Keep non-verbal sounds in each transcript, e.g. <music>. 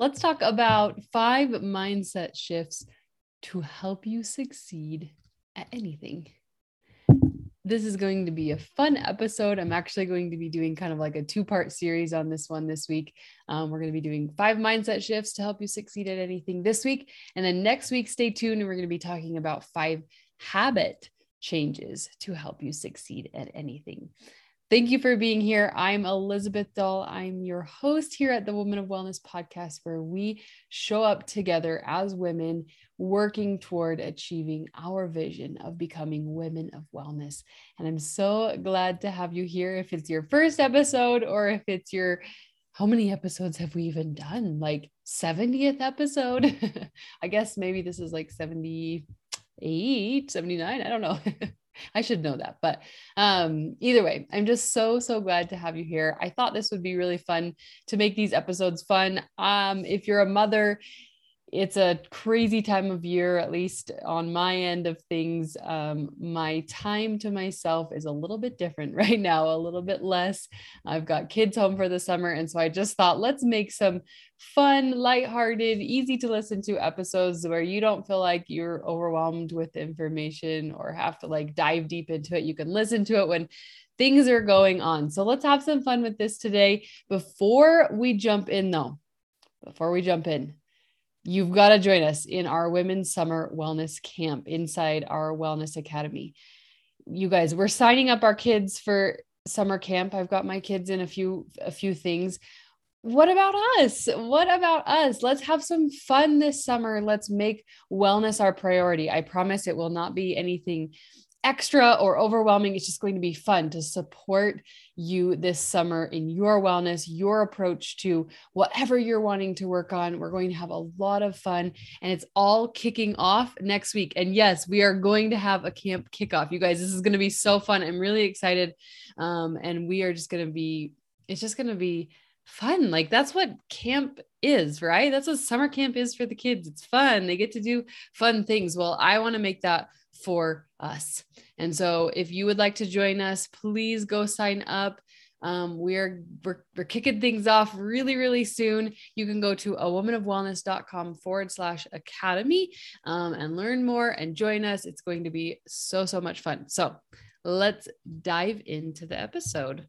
let's talk about five mindset shifts to help you succeed at anything. This is going to be a fun episode. I'm actually going to be doing kind of like a two part series on this one this week. Um, we're going to be doing five mindset shifts to help you succeed at anything this week. And then next week, stay tuned. And we're going to be talking about five habit changes to help you succeed at anything. Thank you for being here. I'm Elizabeth Dahl. I'm your host here at the Woman of Wellness podcast, where we show up together as women working toward achieving our vision of becoming women of wellness. And I'm so glad to have you here. If it's your first episode or if it's your how many episodes have we even done? Like 70th episode? <laughs> I guess maybe this is like 78, 79. I don't know. <laughs> <laughs> I should know that. But um, either way, I'm just so, so glad to have you here. I thought this would be really fun to make these episodes fun. Um, if you're a mother, it's a crazy time of year, at least on my end of things. Um, my time to myself is a little bit different <laughs> right now, a little bit less. I've got kids home for the summer. And so I just thought, let's make some fun, lighthearted, easy to listen to episodes where you don't feel like you're overwhelmed with information or have to like dive deep into it. You can listen to it when things are going on. So let's have some fun with this today. Before we jump in, though, before we jump in, you've got to join us in our women's summer wellness camp inside our wellness academy. You guys, we're signing up our kids for summer camp. I've got my kids in a few a few things. What about us? What about us? Let's have some fun this summer. Let's make wellness our priority. I promise it will not be anything extra or overwhelming. It's just going to be fun to support you this summer in your wellness, your approach to whatever you're wanting to work on. We're going to have a lot of fun and it's all kicking off next week. And yes, we are going to have a camp kickoff. You guys, this is going to be so fun. I'm really excited. Um, and we are just going to be, it's just going to be fun. Like that's what camp is, right? That's what summer camp is for the kids. It's fun. They get to do fun things. Well, I want to make that for us. And so if you would like to join us, please go sign up. Um, we're, we're, we're kicking things off really, really soon. You can go to a woman of womanofwellness.com forward slash academy um, and learn more and join us. It's going to be so, so much fun. So let's dive into the episode.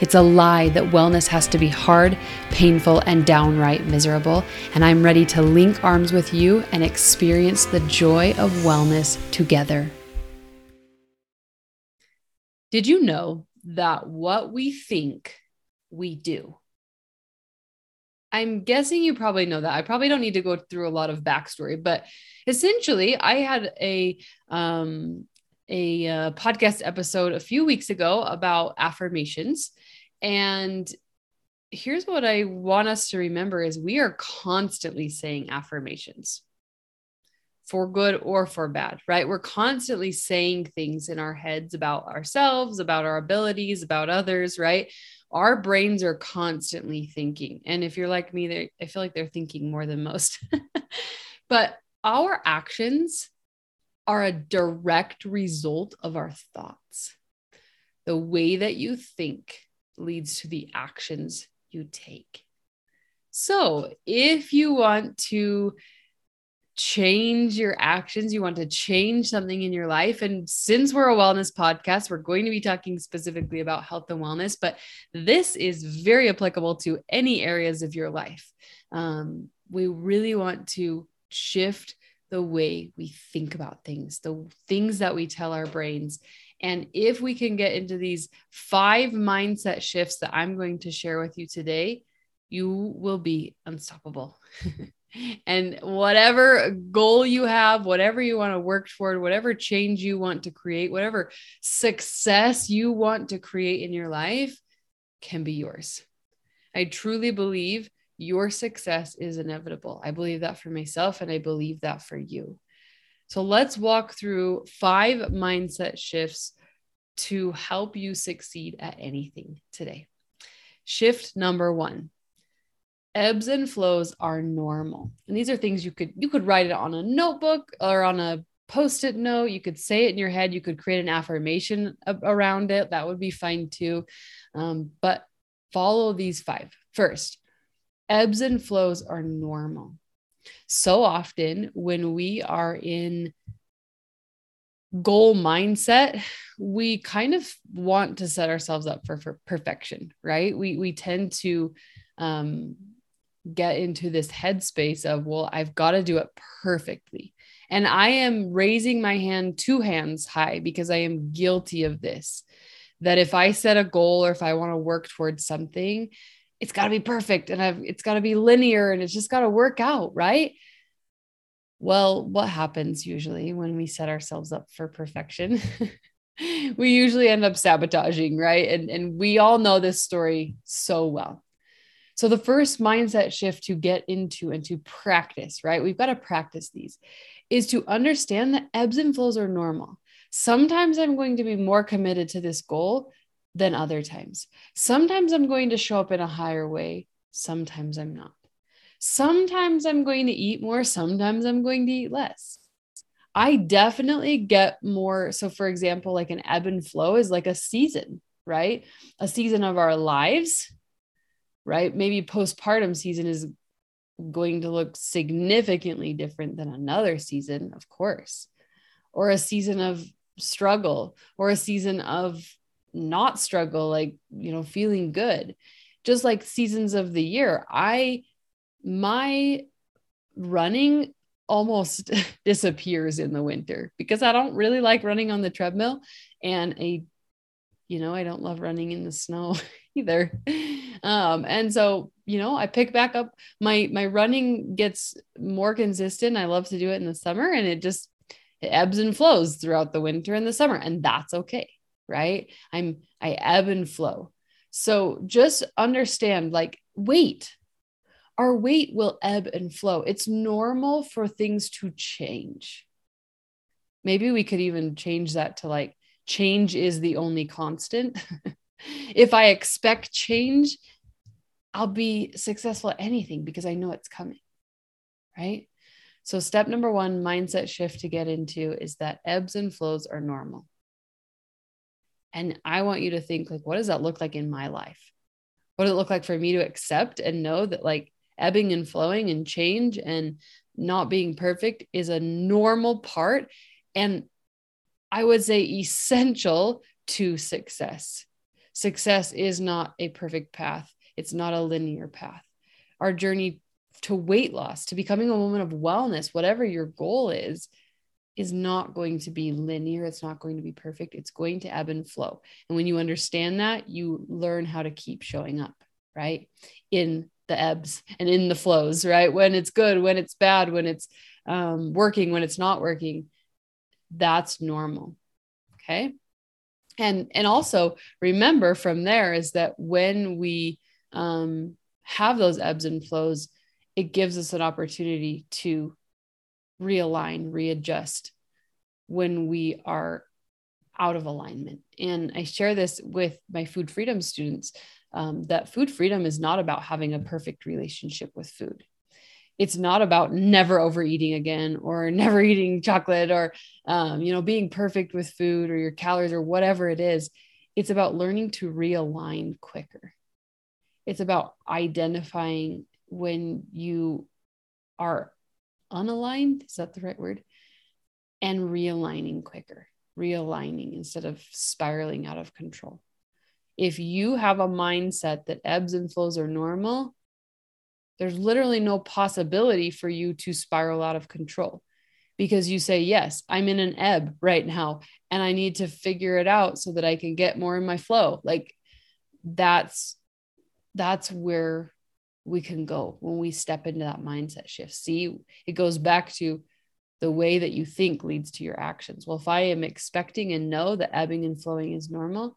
It's a lie that wellness has to be hard, painful, and downright miserable. And I'm ready to link arms with you and experience the joy of wellness together. Did you know that what we think we do? I'm guessing you probably know that. I probably don't need to go through a lot of backstory, but essentially, I had a um, a uh, podcast episode a few weeks ago about affirmations and here's what I want us to remember is we are constantly saying affirmations for good or for bad, right? We're constantly saying things in our heads about ourselves, about our abilities, about others, right? Our brains are constantly thinking. And if you're like me, they I feel like they're thinking more than most. <laughs> but our actions are a direct result of our thoughts. The way that you think leads to the actions you take. So, if you want to change your actions, you want to change something in your life. And since we're a wellness podcast, we're going to be talking specifically about health and wellness, but this is very applicable to any areas of your life. Um, we really want to shift the way we think about things, the things that we tell our brains. And if we can get into these five mindset shifts that I'm going to share with you today, you will be unstoppable. <laughs> and whatever goal you have, whatever you want to work toward, whatever change you want to create, whatever success you want to create in your life can be yours. I truly believe your success is inevitable. I believe that for myself and I believe that for you. So let's walk through five mindset shifts to help you succeed at anything today. Shift number one ebbs and flows are normal and these are things you could you could write it on a notebook or on a post-it note you could say it in your head you could create an affirmation around it that would be fine too um, but follow these five first ebbs and flows are normal so often when we are in goal mindset we kind of want to set ourselves up for, for perfection right we we tend to um, get into this headspace of, well, I've got to do it perfectly. And I am raising my hand two hands high because I am guilty of this. That if I set a goal or if I want to work towards something, it's got to be perfect and I've, it's got to be linear and it's just got to work out, right? Well, what happens usually when we set ourselves up for perfection? <laughs> we usually end up sabotaging, right? And, and we all know this story so well. So, the first mindset shift to get into and to practice, right? We've got to practice these, is to understand that ebbs and flows are normal. Sometimes I'm going to be more committed to this goal than other times. Sometimes I'm going to show up in a higher way. Sometimes I'm not. Sometimes I'm going to eat more. Sometimes I'm going to eat less. I definitely get more. So, for example, like an ebb and flow is like a season, right? A season of our lives right? Maybe postpartum season is going to look significantly different than another season, of course, or a season of struggle, or a season of not struggle, like, you know, feeling good. Just like seasons of the year, I, my running almost <laughs> disappears in the winter because I don't really like running on the treadmill and a you know, I don't love running in the snow <laughs> either. Um, and so, you know, I pick back up my my running gets more consistent. I love to do it in the summer and it just it ebbs and flows throughout the winter and the summer and that's okay, right? I'm I ebb and flow. So just understand like weight. Our weight will ebb and flow. It's normal for things to change. Maybe we could even change that to like change is the only constant. <laughs> if I expect change, I'll be successful at anything because I know it's coming. Right. So, step number one, mindset shift to get into is that ebbs and flows are normal. And I want you to think, like, what does that look like in my life? What does it look like for me to accept and know that, like, ebbing and flowing and change and not being perfect is a normal part and I would say essential to success. Success is not a perfect path, it's not a linear path. Our journey to weight loss, to becoming a woman of wellness, whatever your goal is, is not going to be linear. It's not going to be perfect. It's going to ebb and flow. And when you understand that, you learn how to keep showing up, right? In the ebbs and in the flows, right? When it's good, when it's bad, when it's um, working, when it's not working that's normal okay and and also remember from there is that when we um, have those ebbs and flows it gives us an opportunity to realign readjust when we are out of alignment. And i share this with my food freedom students um, that food freedom is not about having a perfect relationship with food. It's not about never overeating again or <laughs> never eating chocolate or um, you know being perfect with food or your calories or whatever it is. It's about learning to realign quicker. It's about identifying when you are unaligned is that the right word and realigning quicker realigning instead of spiraling out of control if you have a mindset that ebbs and flows are normal there's literally no possibility for you to spiral out of control because you say, Yes, I'm in an ebb right now and I need to figure it out so that I can get more in my flow. Like that's that's where we can go when we step into that mindset shift. See, it goes back to the way that you think leads to your actions. Well, if I am expecting and know that ebbing and flowing is normal,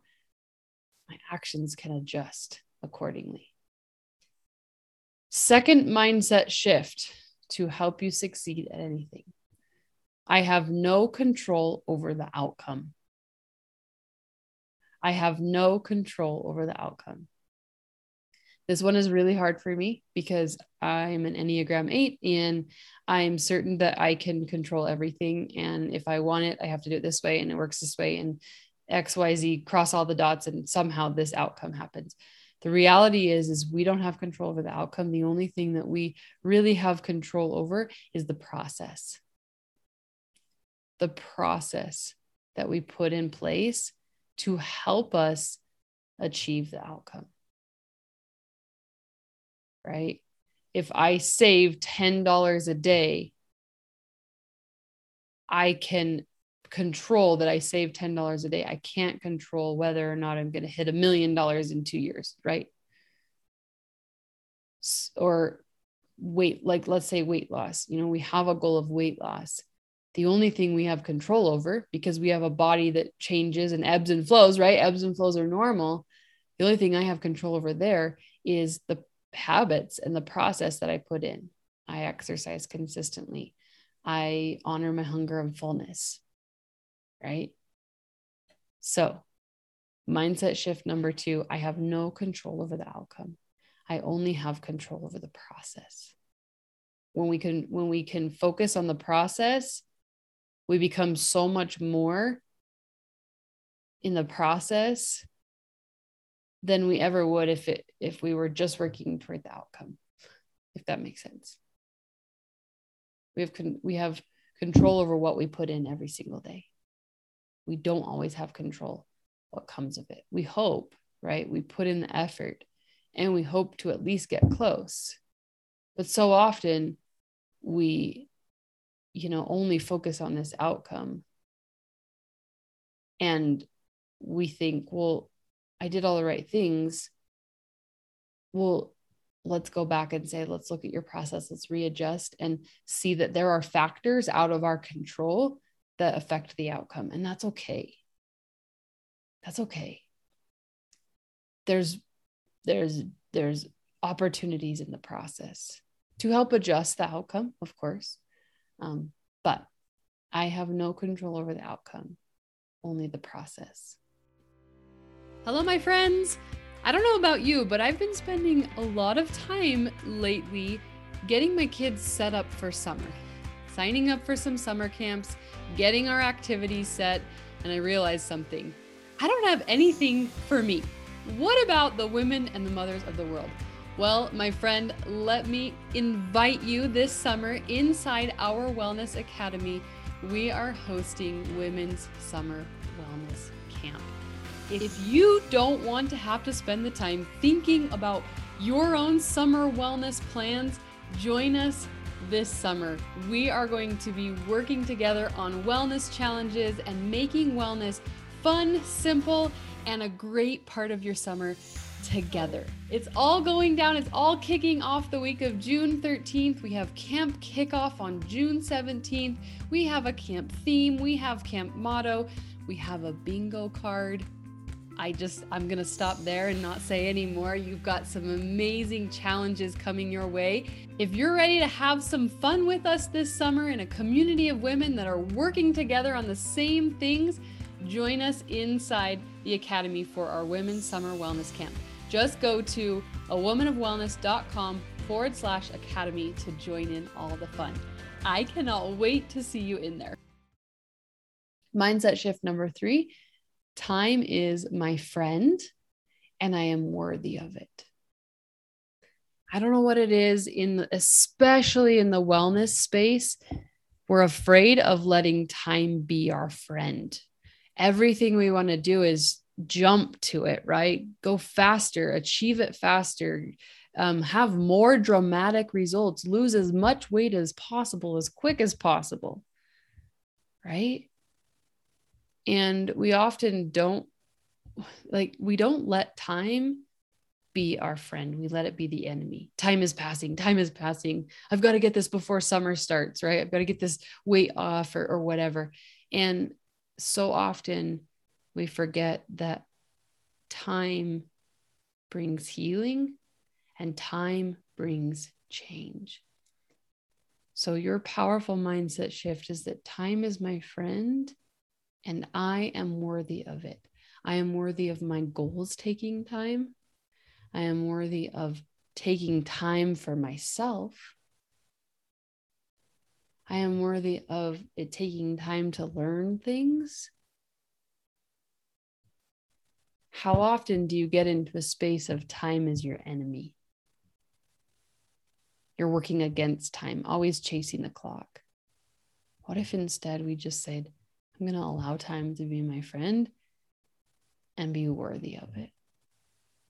my actions can adjust accordingly. Second mindset shift to help you succeed at anything. I have no control over the outcome. I have no control over the outcome. This one is really hard for me because I'm an Enneagram 8 and I'm certain that I can control everything. And if I want it, I have to do it this way and it works this way. And XYZ, cross all the dots, and somehow this outcome happens the reality is is we don't have control over the outcome the only thing that we really have control over is the process the process that we put in place to help us achieve the outcome right if i save $10 a day i can control that I save $10 a day. I can't control whether or not I'm going to hit a million dollars in two years, right? Or weight, like let's say weight loss. You know, we have a goal of weight loss. The only thing we have control over, because we have a body that changes and ebbs and flows, right? Ebbs and flows are normal. The only thing I have control over there is the habits and the process that I put in. I exercise consistently. I honor my hunger and fullness right? So, mindset shift number two I have no control over the outcome. I only have control over the process. When we can when we can focus on the process, we become so much more in the process than we ever would if it if we were just working toward the outcome if that makes sense we have con- we have control over what we put in every single day we don't always have control what comes of it. We hope, right? We put in the effort and we hope to at least get close. But so often we, you know, only focus on this outcome. And we think, well, I did all the right things. Well, let's go back and say, let's look at your process, let's readjust and see that there are factors out of our control that affect the outcome. And that's okay. That's okay. There's there's there's opportunities in the process to help adjust the outcome, of course. Um, but I have no control over the outcome, only the process. Hello, my friends. I don't know about you, but I've been spending a lot of time lately getting my kids set up for summer, signing up for some summer camps, getting our activities set, and I realized something. I don't have anything for me. What about the women and the mothers of the world? Well, my friend, let me invite you this summer inside our Wellness Academy. We are hosting Women's Summer Wellness Camp. If you don't want to have to spend the time thinking about your own summer wellness plans, join us this summer. We are going to be working together on wellness challenges and making wellness fun, simple, and a great part of your summer together. It's all going down. It's all kicking off the week of June 13th. We have camp kickoff on June 17th. We have a camp theme. We have camp motto. We have a bingo card. I just, I'm going to stop there and not say anymore. You've got some amazing challenges coming your way. If you're ready to have some fun with us this summer in a community of women that are working together on the same things, join us inside the Academy for our Women's Summer Wellness Camp. Just go to awomanofwellness.com forward slash academy to join in all the fun. I cannot wait to see you in there. Mindset shift number three time is my friend and I am worthy of it. I don't know what it is in especially in the wellness space. We're afraid of letting time be our friend. Everything we want to do is jump to it, right? Go faster, achieve it faster, um, have more dramatic results, lose as much weight as possible, as quick as possible, right? And we often don't like, we don't let time be our friend. We let it be the enemy. Time is passing. Time is passing. I've got to get this before summer starts, right? I've got to get this weight off or, or whatever. And so often we forget that time brings healing and time brings change. So, your powerful mindset shift is that time is my friend and I am worthy of it. I am worthy of my goals taking time. I am worthy of taking time for myself. I am worthy of it taking time to learn things. How often do you get into a space of time as your enemy? You're working against time, always chasing the clock. What if instead we just said, I'm going to allow time to be my friend and be worthy of it?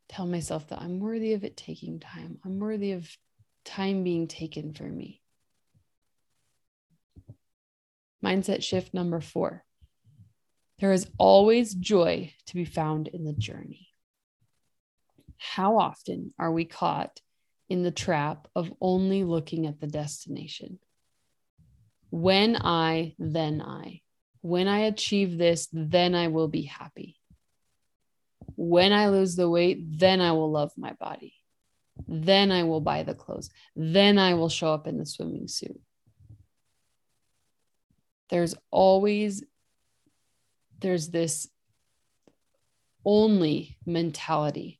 Tell myself that I'm worthy of it taking time. I'm worthy of time being taken for me. Mindset shift number four there is always joy to be found in the journey. How often are we caught in the trap of only looking at the destination. When I, then I. When I achieve this, then I will be happy. When I lose the weight, then I will love my body. Then I will buy the clothes. Then I will show up in the swimming suit. There's always there's this only mentality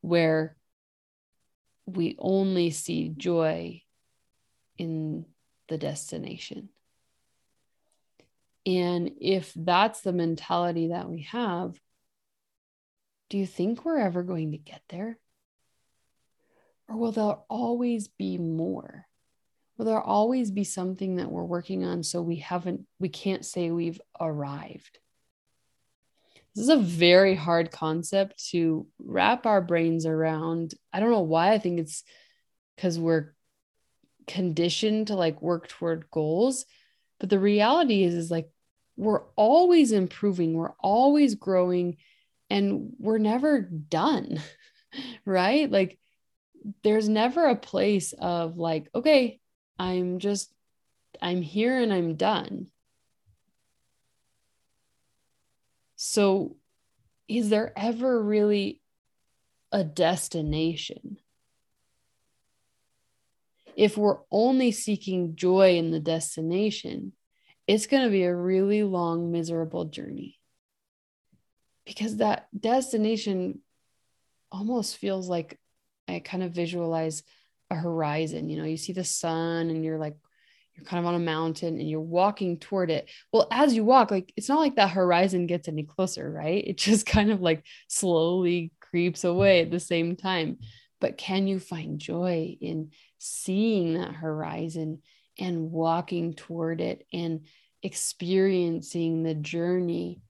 where we only see joy in the destination. And if that's the mentality that we have, do you think we're ever going to get there? Or will there always be more? Will there always be something that we're working on so we haven't, we can't say we've arrived? This is a very hard concept to wrap our brains around. I don't know why. I think it's because we're conditioned to like work toward goals. But the reality is, is like we're always improving, we're always growing, and we're never done, <laughs> right? Like there's never a place of like, okay, I'm just, I'm here and I'm done. So, is there ever really a destination? If we're only seeking joy in the destination, it's going to be a really long, miserable journey. Because that destination almost feels like I kind of visualize a horizon. You know, you see the sun and you're like, you're kind of on a mountain and you're walking toward it. Well, as you walk, like it's not like that horizon gets any closer, right? It <laughs> just kind of like slowly creeps away at the same time. But can you find joy in seeing that horizon and walking toward it and experiencing the journey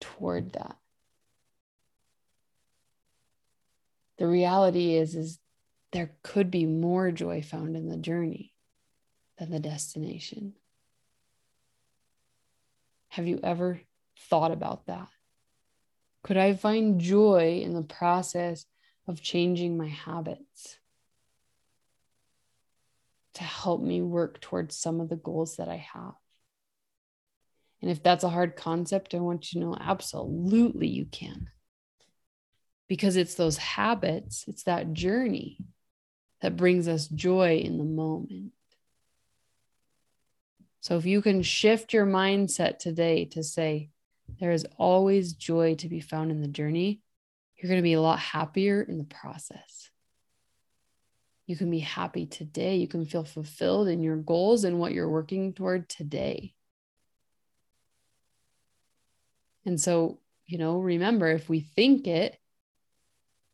toward that? The reality is is there could be more joy found in the journey than the destination. Have you ever thought about that? Could I find joy in the process of changing my habits to help me work towards some of the goals that I have? And if that's a hard concept, I want you to know absolutely you can. Because it's those habits, it's that journey that brings us joy in the moment. So if you can shift your mindset today to say, there is always joy to be found in the journey, you're going to be a lot happier in the process. You can be happy today. You can feel fulfilled in your goals and what you're working toward today. And so, you know, remember if we think it,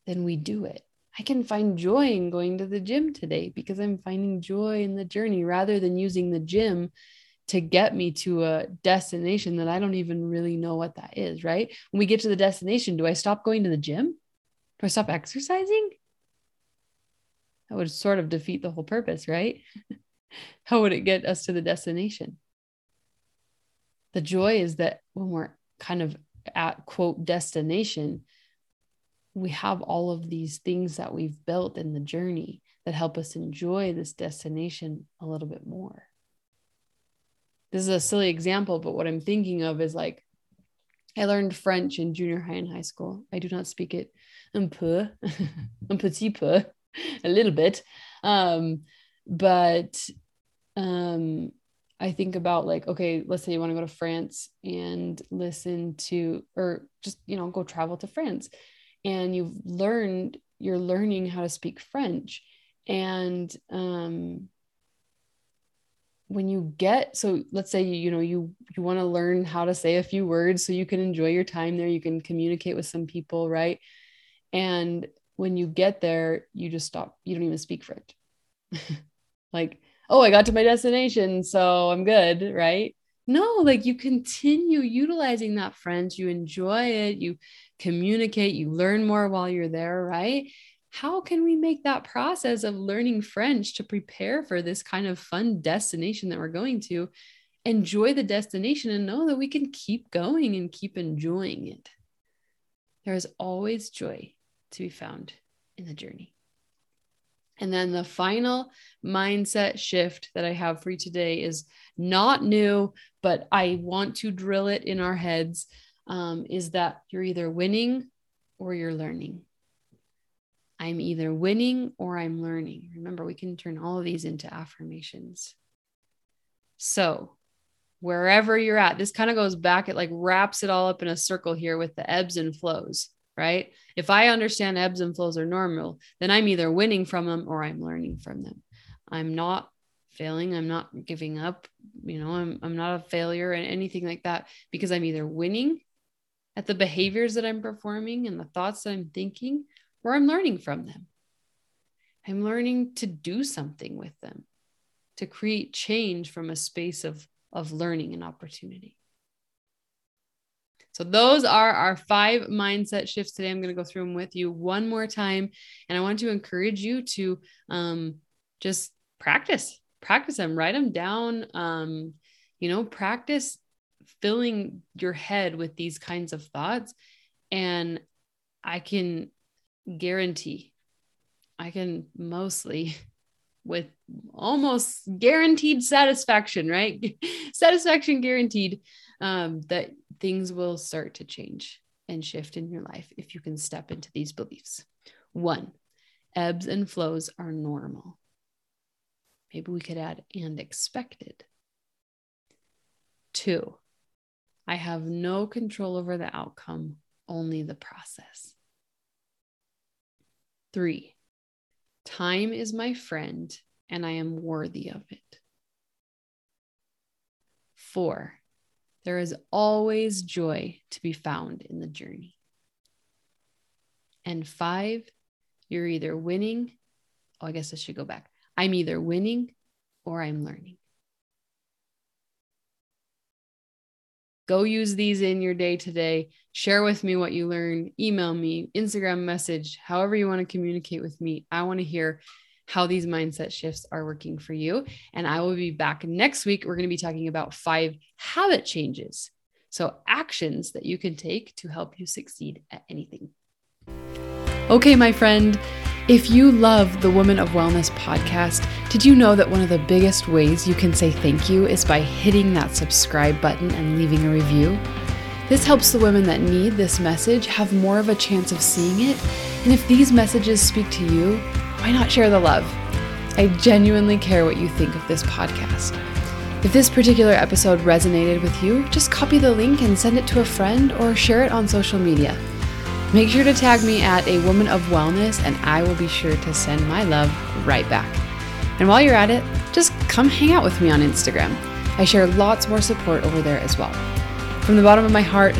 then we do it. I can find joy in going to the gym today because I'm finding joy in the journey rather than using the gym to get me to a destination that I don't even really know what that is, right? When we get to the destination, do I stop going to the gym? Do I stop exercising? That would sort of defeat the whole purpose, right? <laughs> How would it get us to the destination? The joy is that when we're kind of at quote destination, we have all of these things that we've built in the journey that help us enjoy this destination a little bit more. This is a silly example, but what I'm thinking of is like I learned French in junior high and high school. I do not speak it un peu, <laughs> un petit peu, <laughs> a little bit. Um, but um, I think about like, okay, let's say you want to go to France and listen to, or just, you know, go travel to France. And you've learned you're learning how to speak french. And um, when you get so let's say you know you you want to learn how to say a few words so you can enjoy your time there you can communicate with some people right? And when you get there you just stop. You don't even speak french. <laughs> Like oh i got to my destination so i'm good right? No like you continue utilizing that french. You enjoy it. You communicate, you learn more while you're there, right? How can we make that process of learning French to prepare for this kind of fun destination that we're going to enjoy the destination and know that we can keep going and keep enjoying it? There is always joy to be found in the journey. And then the final mindset shift that I have for you today is not new, but I want to drill it in our heads um, is that you're either winning or you're learning. I'm either winning or I'm learning. Remember, we can turn all of these into affirmations. So, wherever you're at, this kind of goes back, it like wraps it all up in a circle here with the ebbs and flows, right? If I understand ebbs and flows are normal, then I'm either winning from them or I'm learning from them. I'm not failing. I'm not giving up. You know, I'm, I'm not a failure and anything like that because I'm either winning at the behaviors that I'm performing and the thoughts that I'm thinking, or I'm learning from them. I'm learning to do something with them, to create change from a space of, of learning and opportunity. So, those are our five mindset shifts today. I'm going to go through them with you one more time. And I want to encourage you to um, just practice, practice them, write them down. Um, you know, practice filling your head with these kinds of thoughts and i can guarantee i can mostly <laughs> with almost guaranteed satisfaction right <laughs> satisfaction guaranteed um, that things will start to change and shift in your life if you can step into these beliefs one ebbs and flows are normal maybe we could add and expected two I have no control over the outcome, only the process. Three, time is my friend and I am worthy of it. Four, there is always joy to be found in the journey. And five, you're either winning. Oh, I guess I should go back. I'm either winning or I'm learning. Go use these in your day to day. Share with me what you learn. Email me, Instagram message, however you want to communicate with me. I want to hear how these mindset shifts are working for you. And I will be back next week. We're going to be talking about five habit changes. So, actions that you can take to help you succeed at anything. Okay, my friend. If you love the Woman of Wellness podcast, did you know that one of the biggest ways you can say thank you is by hitting that subscribe button and leaving a review? This helps the women that need this message have more of a chance of seeing it. And if these messages speak to you, why not share the love? I genuinely care what you think of this podcast. If this particular episode resonated with you, just copy the link and send it to a friend or share it on social media. Make sure to tag me at a woman of wellness, and I will be sure to send my love right back. And while you're at it, just come hang out with me on Instagram. I share lots more support over there as well. From the bottom of my heart,